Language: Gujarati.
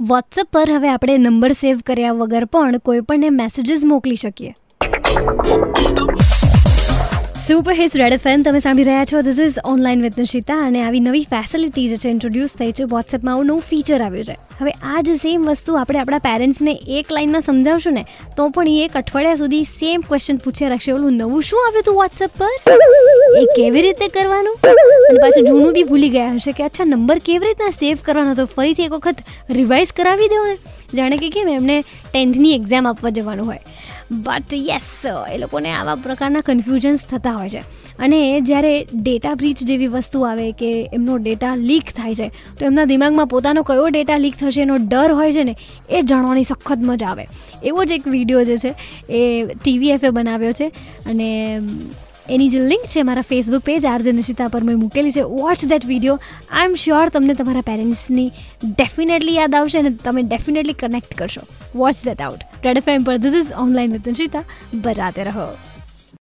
વોટ્સઅપ પર હવે આપણે નંબર સેવ કર્યા વગર પણ કોઈપણને મેસેજીસ મોકલી શકીએ. સુપર હિટ્સ રેડ એફએમ તમે સાંભળી રહ્યા છો? This is online with Nishita અને આવી નવી ફેસિલિટી જે છે ઇન્ટ્રોડ્યુસ થઈ છે વોટ્સએપમાં આવું નવું ફીચર આવ્યું છે. હવે આ જ સેમ વસ્તુ આપણે આપણા પેરેન્ટ્સને એક લાઇનમાં સમજાવશું ને, તો પણ એ એક અઠવાડિયા સુધી સેમ ક્વેશ્ચન પૂછ્યા રાખશે. ઓલું નવું શું આવ્યું હતું વોટ્સએપ પર? એ કેવી રીતે કરવાનું? અને પાછું જૂનું બી ભૂલી ગયા હશે કે અચ્છા નંબર કેવી રીતના સેવ કરવાનો? તો ફરીથી એક વખત રિવાઇઝ કરાવી દો જાણે કે કેમ એમને ટેન્થની એક્ઝામ આપવા જવાનું હોય. બટ યસ એ લોકોને આવા પ્રકારના કન્ફ્યુઝન્સ થતા હોય છે. અને જ્યારે ડેટા બ્રીચ જેવી વસ્તુ આવે કે એમનો ડેટા લીક થાય છે, તો એમના દિમાગમાં પોતાનો કયો ડેટા લીક થશે એનો ડર હોય છે ને, એ જાણવાની સખત મજા આવે. એવો જ એક વીડિયો જે છે, એ ટીવીએફે બનાવ્યો છે. અને એની જે લિંક છે મારા ફેસબુક પેજ આરજે નિશિતા પર મેં મૂકેલી છે. Watch that video I am sure તમને તમારા પેરેન્ટ્સની ડેફિનેટલી યાદ આવશે અને તમે ડેફિનેટલી કનેક્ટ કરશો. Watch that out Red F પર this is online with Nishita બરાતે રહો.